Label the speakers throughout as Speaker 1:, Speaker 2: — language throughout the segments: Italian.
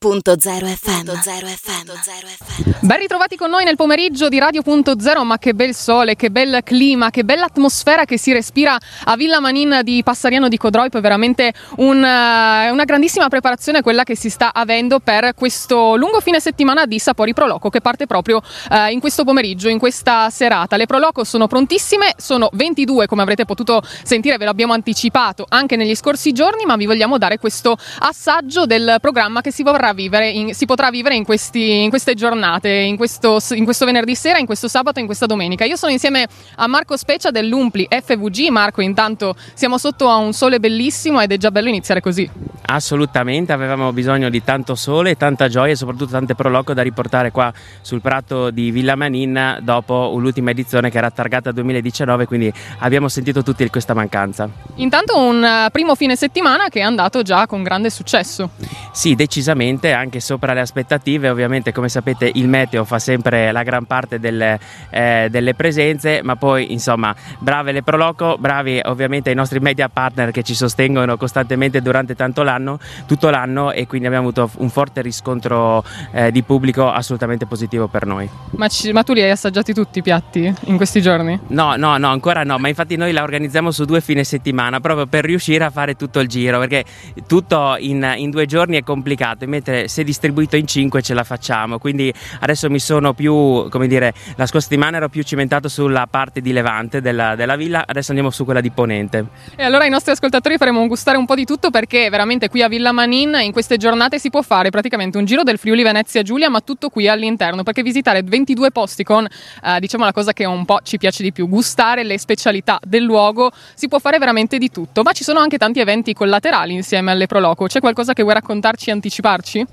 Speaker 1: Radio.0 FM. FM.
Speaker 2: Ben ritrovati con noi nel pomeriggio di Radio.0, ma che bel sole, che bel clima, che bella atmosfera che si respira a Villa Manin di Passariano di Codroip, è veramente un, uh, una grandissima preparazione quella che si sta avendo per questo lungo fine settimana di Sapori Proloco che parte proprio uh, in questo pomeriggio, in questa serata. Le Proloco sono prontissime, sono 22 come avrete potuto sentire, ve l'abbiamo anticipato anche negli scorsi giorni, ma vi vogliamo dare questo assaggio del programma che si vorrà potrà vivere in, si potrà vivere in, questi, in queste giornate, in questo, in questo, venerdì sera, in questo sabato in questa domenica. Io sono insieme a Marco Specia dell'Umpli FVG. Marco, intanto siamo sotto a un sole bellissimo ed è già bello iniziare così.
Speaker 3: Assolutamente, avevamo bisogno di tanto sole, tanta gioia e soprattutto tante proloco da riportare qua sul prato di Villa Manin dopo l'ultima edizione che era targata 2019, quindi abbiamo sentito tutti questa mancanza.
Speaker 2: Intanto un eh, primo fine settimana che è andato già con grande successo.
Speaker 3: Sì, decisamente sicuramente anche sopra le aspettative, ovviamente come sapete il meteo fa sempre la gran parte delle, eh, delle presenze, ma poi insomma brave le Proloco, bravi ovviamente i nostri media partner che ci sostengono costantemente durante tanto l'anno, tutto l'anno e quindi abbiamo avuto un forte riscontro eh, di pubblico assolutamente positivo per noi.
Speaker 2: Ma, ci, ma, tu li hai assaggiati tutti i piatti in questi giorni?
Speaker 3: No, no, no, ancora no, ma infatti noi la organizziamo su due fine settimana proprio per riuscire a fare tutto il giro, perché tutto in, in due giorni è complicato, invece ovviamente se distribuito in 5 ce la facciamo, quindi adesso mi sono più, come dire, la scorsa settimana ero più cimentato sulla parte di Levante della, della villa, adesso andiamo su quella di Ponente.
Speaker 2: E allora ai nostri ascoltatori faremo gustare un po' di tutto perché veramente qui a Villa Manin in queste giornate si può fare praticamente un giro del Friuli Venezia Giulia, ma tutto qui all'interno, perché visitare 22 posti con, eh, diciamo la cosa che un po' ci piace di più, gustare le specialità del luogo, si può fare veramente di tutto, ma ci sono anche tanti eventi collaterali insieme alle Proloco. C'è qualcosa che vuoi raccontarci e anticiparci? Amici?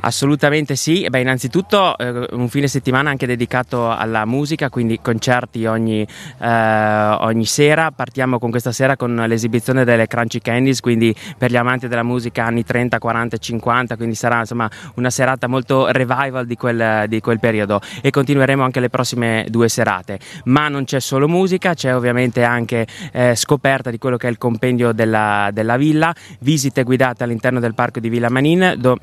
Speaker 3: Assolutamente sì, Beh, innanzitutto eh, un fine settimana anche dedicato alla musica, quindi concerti ogni, eh, ogni, sera, partiamo con questa sera con l'esibizione delle Crunchy Candies, quindi per gli amanti della musica anni 30, 40 e 50, quindi sarà insomma una serata molto revival di quel, di quel periodo. E continueremo anche le prossime due serate, ma non c'è solo musica, c'è ovviamente anche eh, scoperta di quello che è il compendio della, della villa, visite guidate all'interno del parco di Villa Manin, do-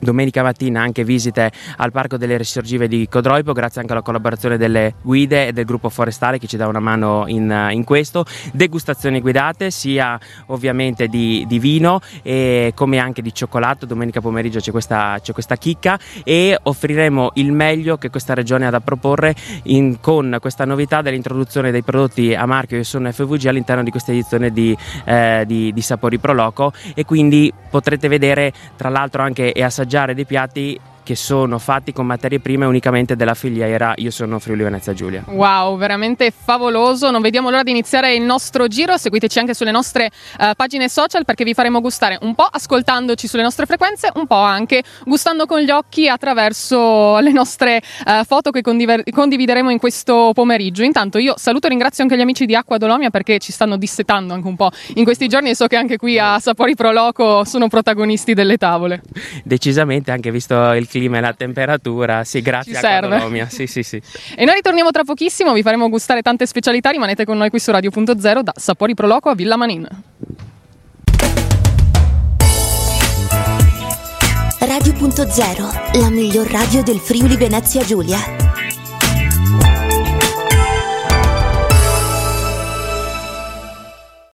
Speaker 3: Domenica mattina anche visite al Parco delle Risorgive di Codroipo, grazie anche alla collaborazione delle guide e del gruppo forestale che ci dà una mano in, in questo. Degustazioni guidate sia ovviamente di, di, vino come anche di cioccolato. Domenica pomeriggio c'è questa, c'è questa chicca e offriremo il meglio che questa regione ha da proporre in, con questa novità dell'introduzione dei prodotti a marchio che sono FVG all'interno di questa edizione di, eh, di, di Sapori Pro Loco e quindi potrete vedere tra l'altro anche e assaggiare assaggiare dei piatti che sono fatti con materie prime unicamente della filiera Io sono Friuli Venezia Giulia.
Speaker 2: Wow, veramente favoloso. Non vediamo l'ora di iniziare il nostro giro. Seguiteci anche sulle nostre uh, pagine social perché vi faremo gustare un po' ascoltandoci sulle nostre frequenze, un po' anche gustando con gli occhi attraverso le nostre uh, foto che condiver- condivideremo in questo pomeriggio. Intanto io saluto e ringrazio anche gli amici di Acqua Dolomia perché ci stanno dissetando anche un po' in questi giorni e so che anche qui a Sapori Pro Loco sono protagonisti delle tavole.
Speaker 3: Decisamente, anche visto il clima clima e la temperatura, sì, grazie
Speaker 2: Ci a
Speaker 3: Colombia. Sì, sì, sì.
Speaker 2: E noi ritorniamo tra pochissimo, vi faremo gustare tante specialità, rimanete con noi qui su Radio.0 da Sapori Proloco a Villa Manin.
Speaker 1: Radio.0, la miglior radio del Friuli Venezia Giulia.